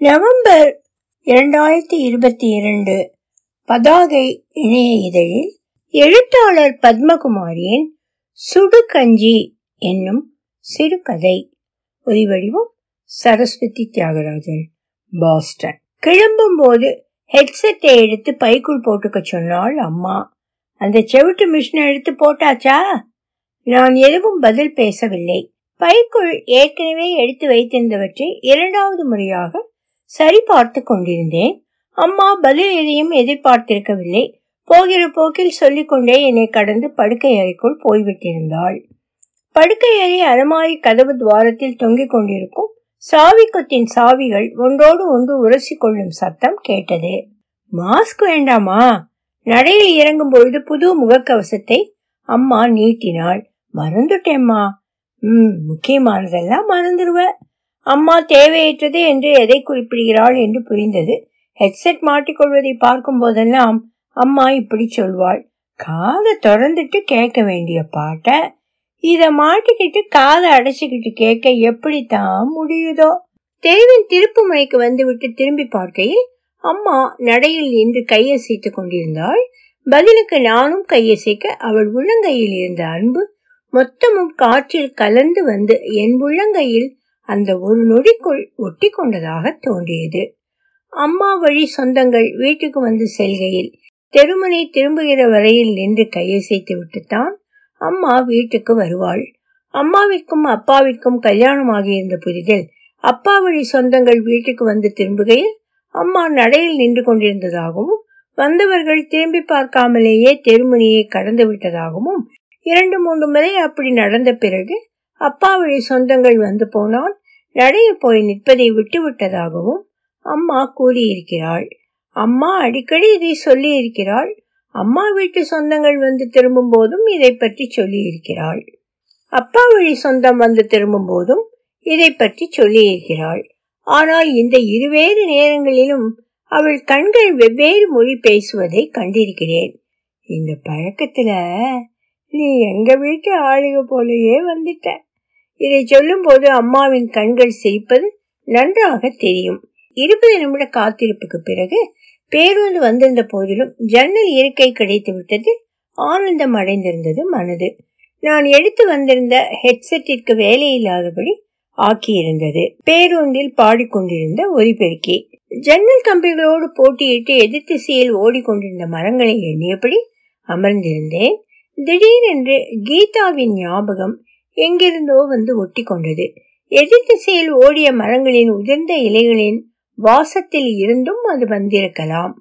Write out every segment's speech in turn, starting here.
November இரண்டாயிரத்தி இருபத்தி இரண்டு பதாகை இணைய இதழில் எழுத்தாளர் பத்மகுமாரியின் சுடுகஞ்சி என்னும் சிறுகதை. ஒலிவடிவம் சரஸ்வதி தியாகராஜன் பாஸ்டன். கிளம்பும் போது ஹெட்செட்டை எடுத்து பைக்குள் போட்டுக்க சொன்னாள் அம்மா. அந்த செவிட்டு மிஷினை எடுத்து போட்டாச்சா? நான் எதுவும் பதில் பேசவில்லை. பைக்குள் ஏற்கனவே எடுத்து வைத்திருந்தவற்றை இரண்டாவது முறையாக சரி பார்த்து கொண்டிருந்தேன். அம்மா பதில் எதையும் எதிர்பார்த்திருக்கவில்லை. போகிற போக்கில் சொல்லிக்கொண்டே என்னை கடந்து படுக்கை அறைக்குள் போய்விட்டிருந்தாள். படுக்கை அறை அலமாரி கதவு துவாரத்தில் தொங்கிக் கொண்டிருக்கும் சாவிக்கத்தின் சாவிகள் ஒன்றோடு ஒன்று உரசி கொள்ளும் சத்தம் கேட்டது. மாஸ்க் வேண்டாமா? நடையில் இறங்கும் பொழுது புது முகக்கவசத்தை அம்மா நீட்டினாள். மறந்துட்டேம்மா. ம் முக்கியமானதெல்லாம் மறந்துடுவேன் அம்மா தேவையற்றது என்று எதை குறிப்பிடுகிறாள் என்று புரிந்தது. ஹெட்செட் மாட்டிக்கொள்வதை பார்க்கும் போதெல்லாம் அம்மா இப்படி சொல்வாள். காதை திறந்துட்டு கேட்க வேண்டிய பாட்டை இதை மாட்டிக்கிட்டு காதை அடைச்சிக்கிட்டு கேட்க எப்படித்தான் முடியுதோ? தெருவின் திருப்பு முனைக்கு வந்துவிட்டு திரும்பி பார்க்கையில் அம்மா நடையில் நின்று கையசைத்து கொண்டிருந்தாள். பதிலுக்கு நானும் கையசைக்க அவள் உள்ளங்கையில் இருந்த அன்பு மொத்தமும் காற்றில் கலந்து வந்து என் உள்ளங்கையில் அந்த ஒரு நொடிக்குள் ஒட்டி கொண்டதாக தோன்றியது. அம்மா வழி சொந்தங்கள் வீட்டுக்கு வந்து செல்கையில் தெருமனை திரும்புகிற வரையில் நின்று கையசைத்து விட்டுத்தான் அம்மா வீட்டுக்கு வருவாள். அம்மாவிற்கும் அப்பாவிற்கும் கல்யாணம் ஆகியிருந்த புதிதில் அப்பா வழி சொந்தங்கள் வீட்டுக்கு வந்து திரும்புகையில் அம்மா நடையில் நின்று கொண்டிருந்ததாகவும் வந்தவர்கள் திரும்பி பார்க்காமலேயே தெருமணியை கடந்து விட்டதாகவும் இரண்டு மூன்று முறை அப்படி நடந்த பிறகு அப்பா வழி சொந்தங்கள் வந்து போனால் நடைய போய் நிற்பதை விட்டு விட்டதாகவும் அம்மா கூறியிருக்கிறாள். அம்மா அடிக்கடி இதை சொல்லி இருக்கிறாள் அம்மா வீட்டு சொந்தங்கள் வந்து திரும்பும் போதும் இதை பற்றி சொல்லி இருக்கிறாள் அப்பா வழி சொந்தம் வந்து திரும்பும் போதும் இதை பற்றி சொல்லி இருக்கிறாள் ஆனால் இந்த இருவேறு நேரங்களிலும் அவள் கண்கள் வெவ்வேறு மொழி பேசுவதை கண்டிருக்கிறேன். இந்த பழக்கத்துல நீ எங்க வீட்டு ஆளுக போலயே வந்துட்ட. இதை சொல்லும் போது அம்மாவின் கண்கள் சிரிப்பது நன்றாக தெரியும். இருபது நிமிட காத்திருப்புக்கு பிறகு பேருந்து வந்திருந்த போதிலும் ஜன்னல் இருக்கை கிடைத்து விட்டது ஆனந்தம் அடைந்திருந்தது மனது. நான் எடுத்து வந்திருந்த ஹெட்செட்டிற்கு வேலை இல்லாதபடி ஆக்கியிருந்தது. பேருந்தில் பாடிக்கொண்டிருந்த ஒலிபெருக்கி ஜன்னல் கம்பிகளோடு போட்டியிட்டு எதிர் திசையில் ஓடிக்கொண்டிருந்த மரங்களை எண்ணியபடி அமர்ந்திருந்தேன். திடீரென்று கீதாவின் ஞாபகம் எங்கிருந்தோ வந்து ஒட்டி கொண்டது எதிர் திசையில் ஓடிய மரங்களின் உதிர்ந்த இலைகளின் வாசத்தில் இருந்தும் அது வந்திருக்கலாம்.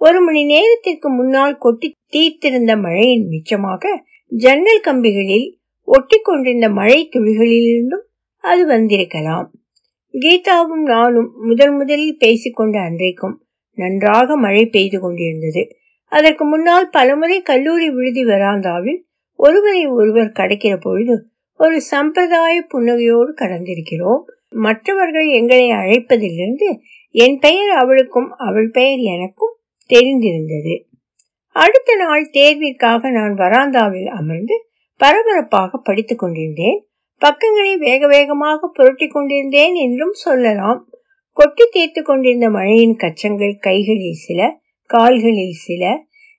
ஒரு மணி நேரத்திற்கு முன்னால் கொட்டி தீர்த்திருந்த மழையின் மிச்சமாக ஜன்னல் கம்பிகளில் ஒட்டி கொண்டிருந்த மழை துளிகளிலிருந்தும் அது வந்திருக்கலாம். கீதாவும் நானும் முதல் முதலில் பேசிக்கொண்ட அன்றைக்கும் நன்றாக மழை பெய்து கொண்டிருந்தது. அதற்கு முன்னால் பலமுறை கல்லூரி விடுதி வராந்தாவில் ஒருவரை ஒருவர் கடக்கிற பொழுது ஒரு சம்பிரதாய புன்னகையோடு கடந்திருக்கிறோம். மற்றவர்கள் எங்களை அழைப்பதிலிருந்து என் பெயர் அவளுக்கும் அவள் பெயர் எனக்கும் தெரிந்திருந்தது. அடுத்த நாள் தேர்விற்காக நான் வராந்தாவில் அமர்ந்து பரபரப்பாக படித்துக் கொண்டிருந்தேன். பக்கங்களை வேக வேகமாக புரட்டி கொண்டிருந்தேன் என்றும் சொல்லலாம். கொட்டி தீர்த்து கொண்டிருந்த மழையின் கச்சங்கள் கைகளில் சில கால்களில் சில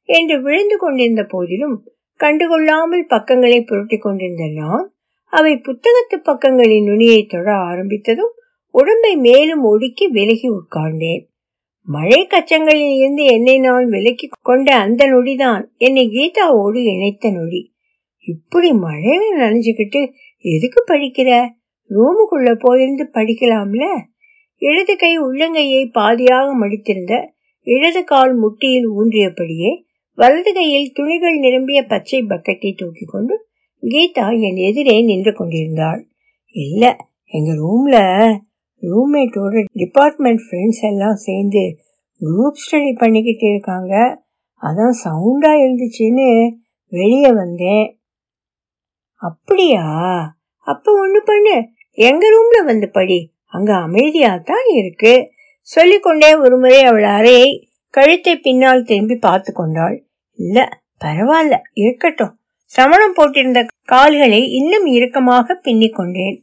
என்று விழுந்து கொண்டிருந்த போதிலும் கண்டுகொள்ளாமல் பக்கங்களை புரட்டி கொண்டிருந்த நான் அவை புத்தகத்து பக்கங்களின் நுனியை தொட ஆரம்பித்ததும் உடம்பை மேலும் ஒடுக்கி விலகி உட்கார்ந்தேன். மழை கச்சங்களில் இருந்து என்னை நான் விலக்கி கொண்ட அந்த நொடிதான் என்னை கீதாவோடு இணைத்த நொடி. இப்படி மழையில நனைஞ்சுக்கிட்டு எதுக்கு படிக்கிற? ரூமுக்குள்ள போயிருந்து படிக்கலாம்ல? இடது கை உள்ளங்கையை பாதியாக மடித்திருந்த இடது கால் முட்டியில் ஊன்றியபடியே வலது கையில் துணிகள் நிரம்பிய பச்சை பக்கெட்டை தூக்கி கொண்டு கீதா என் எதிரே நின்று கொண்டிருந்தாள். இல்ல எங்க ரூம்ல ரூம்மேட்டோட டிபார்ட்மெண்ட் ஃப்ரெண்ட்ஸ் எல்லாம் சேர்ந்து குரூப் ஸ்டடி பண்ணிக்கிட்டு இருக்காங்க. அதான் சவுண்டா இருந்துச்சுன்னு வெளியே வந்தேன். அப்படியா? அப்ப ஒண்ணு பண்ணு. எங்க ரூம்ல வந்து படி. அங்க அமைதியா தான் இருக்கு. சொல்லிக்கொண்டே ஒருமுறை அவள் அறையை கழுத்தை பின்னால் திரும்பி பார்த்து கொண்டாள். இல்ல பரவாயில்ல இருக்கட்டும். சமணம் போட்டிருந்த கால்களை இன்னும் இறுக்கமாக பின்னிக் கொண்டேன்.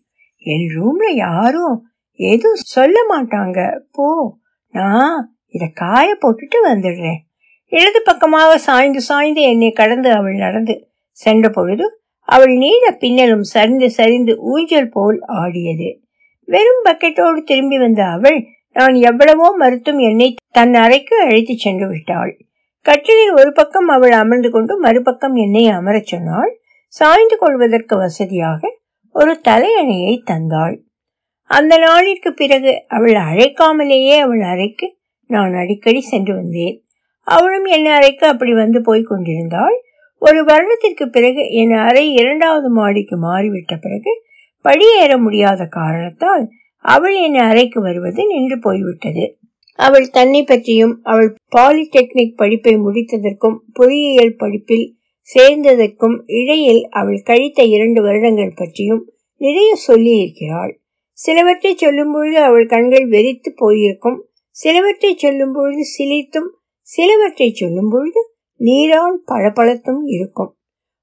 என் ரூம்ல யாரும் எதுவும் சொல்ல மாட்டாங்க. போ நான் இத காய போட்டுட்டு வந்துடுறேன். இடது பக்கமாக சாய்ந்து சாய்ந்து என்னை கடந்து அவள் நடந்து சென்ற பொழுது அவள் நீல பின்னலும் சரிந்து சரிந்து ஊஞ்சல் போல் ஆடியது. வெறும் பக்கெட்டோடு திரும்பி வந்த அவள் நான் எவ்வளவோ மறுத்தும் என்னை தன் அறைக்கு அழைத்து சென்று விட்டாள். கட்டிலில் ஒரு பக்கம் அவள் அமர்ந்து கொண்டு மறுபக்கம் என்னை அமரச் சொன்னாள். சாய்ந்து கொள்வதற்கு வசதியாக ஒரு தலையணையை தந்தாள். அந்த நாளிற்கு பிறகு அவள் அழைக்காமலேயே அவள் அறைக்கு நான் அடிக்கடி சென்று வந்தேன். அவளும் என் அறைக்கு அப்படி வந்து போய் கொண்டிருந்தாள். ஒரு வருடத்திற்கு பிறகு என் அறை இரண்டாவது மாடிக்கு மாறிவிட்ட பிறகு படியேற முடியாத காரணத்தால் அவள் என் அறைக்கு வருவது நின்று போய்விட்டது. அவள் தன்னை பற்றியும் அவள் பாலிடெக்னிக் படிப்பை முடித்ததற்கும் பொறியியல் படிப்பில் சேர்ந்ததற்கும் இடையில் அவள் கழித்த இரண்டு வருடங்கள் பற்றியும் நிறைய சொல்லி இருக்கிறாள் சிலவற்றை சொல்லும் பொழுது அவள் கண்கள் வெறித்து போயிருக்கும் சிலவற்றை சொல்லும் பொழுது சிலித்தும் சிலவற்றை சொல்லும் பொழுது நீரால் பளபளத்தும் இருக்கும்.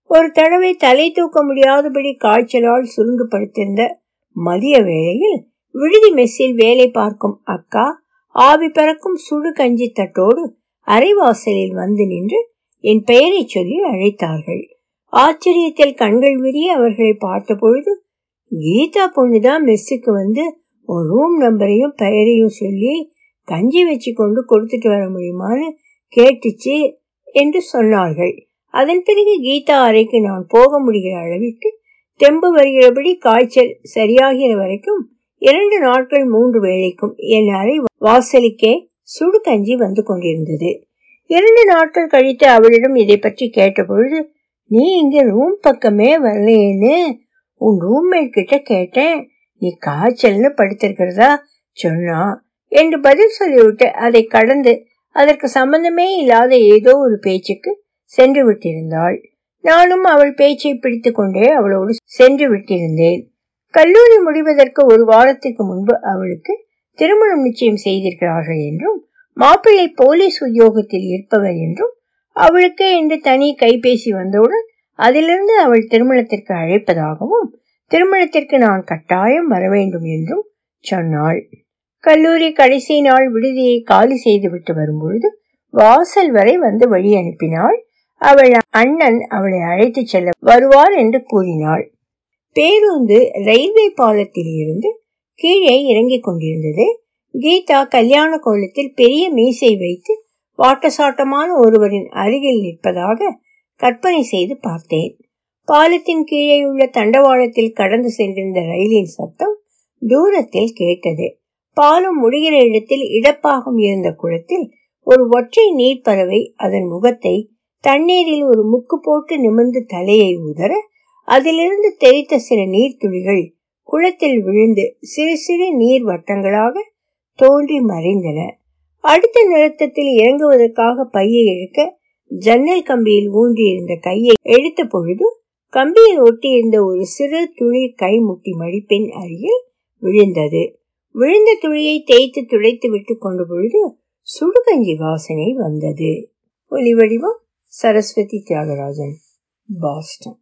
ஒரு தடவை தலை தூக்க முடியாதபடி காய்ச்சலால் சுருண்டு படுத்திருந்த மதிய வேளையில் விடுதி மெஸ்ஸில் வேலை பார்க்கும் அக்கா ஆவி பறக்கும் சுடு கஞ்சி தட்டோடு அரைவாசலில் வந்து நின்று என் பெயரை சொல்லி அழைத்தார்கள். ஆச்சரியத்தில் கண்கள் விரிய அவர்களை பார்த்த பொழுது கீதா பொண்ணுதான் மெஸ்ஸுக்கு வந்து ஒரு ரூம் நம்பரையும் பெயரையும் சொல்லி கஞ்சி வச்சு கொண்டு கொடுத்துட்டு வர முடியுமான்னு கேட்டுச்சு என்று சொன்னார்கள். அதன் பிறகு கீதா அறைக்கு நான் போக முடிகிற அளவிற்கு தெம்பு வருகிறபடி காய்ச்சல் சரியாகிற வரைக்கும் இரண்டு நாட்கள் மூன்று வேளைக்கும் என் அறை வாசலுக்கே சுடு கஞ்சி வந்து கொண்டிருந்தது. இரண்டு நாட்கள் கழித்து அவளிடம் இதை பற்றி கேட்டபொழுது நீ இங்க ரூம் பக்கமே வரலையேன்னு உன் ரூம்மேட் கிட்ட கேட்டேன். நீ காய்ச்சல்னு படுத்திருக்கிறதா? சொன்னா. என்று பதில் சொல்லிவிட்டு அதை கடந்து அதற்கு சம்பந்தமே இல்லாத ஏதோ ஒரு பேச்சுக்கு சென்று விட்டிருந்தாள். நானும் அவள் பேச்சை பிடித்து கொண்டே அவளோடு சென்று விட்டிருந்தேன். கல்லூரி முடிவதற்கு ஒரு வாரத்துக்கு முன்பு அவளுக்கு திருமணம் நிச்சயம் செய்திருக்கிறார்கள் என்றும் மாப்பிள்ளை போலீஸ் உத்தியோகத்தில் இருப்பவர் என்றும் அவளுக்கு என்று தனி கைபேசி வந்தவுடன் அதிலிருந்து அவள் திருமணத்திற்கு அழைப்பதாகவும் திருமணத்திற்கு நான் கட்டாயம் வர வேண்டும் என்றும் சொன்னாள். கல்லூரி கடைசி நாள் விடுதியை காலி செய்துவிட்டு வரும்பொழுது வாசல் வரை வந்து வழி அனுப்பினாள். அவள் அண்ணன் அவளை அழைத்து செல்ல வருவார் என்று கூறினாள். பேருந்து ரயில்வே பாலத்தில் இருந்து கீழே இறங்கிக் கொண்டிருந்தது. கீதா கல்யாண கோலத்தில் பெரிய மீசை வைத்து வாட்டசாட்டமான ஒருவரின் அருகில் நிற்பதாக கற்பனை செய்து பார்த்தேன். பாலத்தின் கீழே உள்ள தண்டவாளத்தில் கடந்து சென்றிருந்த ரயிலின் சத்தம் தூரத்தில் கேட்டது. பாலம் முடிகிற இடத்தில் இடப்பாகம் இருந்த குளத்தில் ஒரு ஒற்றை நீர்ப்பறவை அதன் முகத்தை தண்ணீரில் ஒரு முக்கு போட்டு நிமிர்ந்து தலையை உதற அதிலிருந்து தெரித்த சில நீர்த்துளிகள் குளத்தில் விழுந்து சிறு சிறு நீர் வட்டங்களாக தோன்றி மறைந்தன. அடுத்த நிறுத்தத்தில் இறங்குவதற்காக பையை இழுக்க ஜன்னல் கம்பியில் ஊன்றியிருந்த கையை எடுத்த பொழுது கம்பியில் ஒட்டியிருந்த ஒரு சிறு துளி கை முட்டி மடிப்பின் அருகில் விழுந்தது. விழுந்த துளியை தேய்த்து துடைத்து விட்டு கொண்ட பொழுது சுடுகஞ்சி வாசனை வந்தது. ஒலி வடிவம் சரஸ்வதி தியாகராஜன் பாஸ்டன்.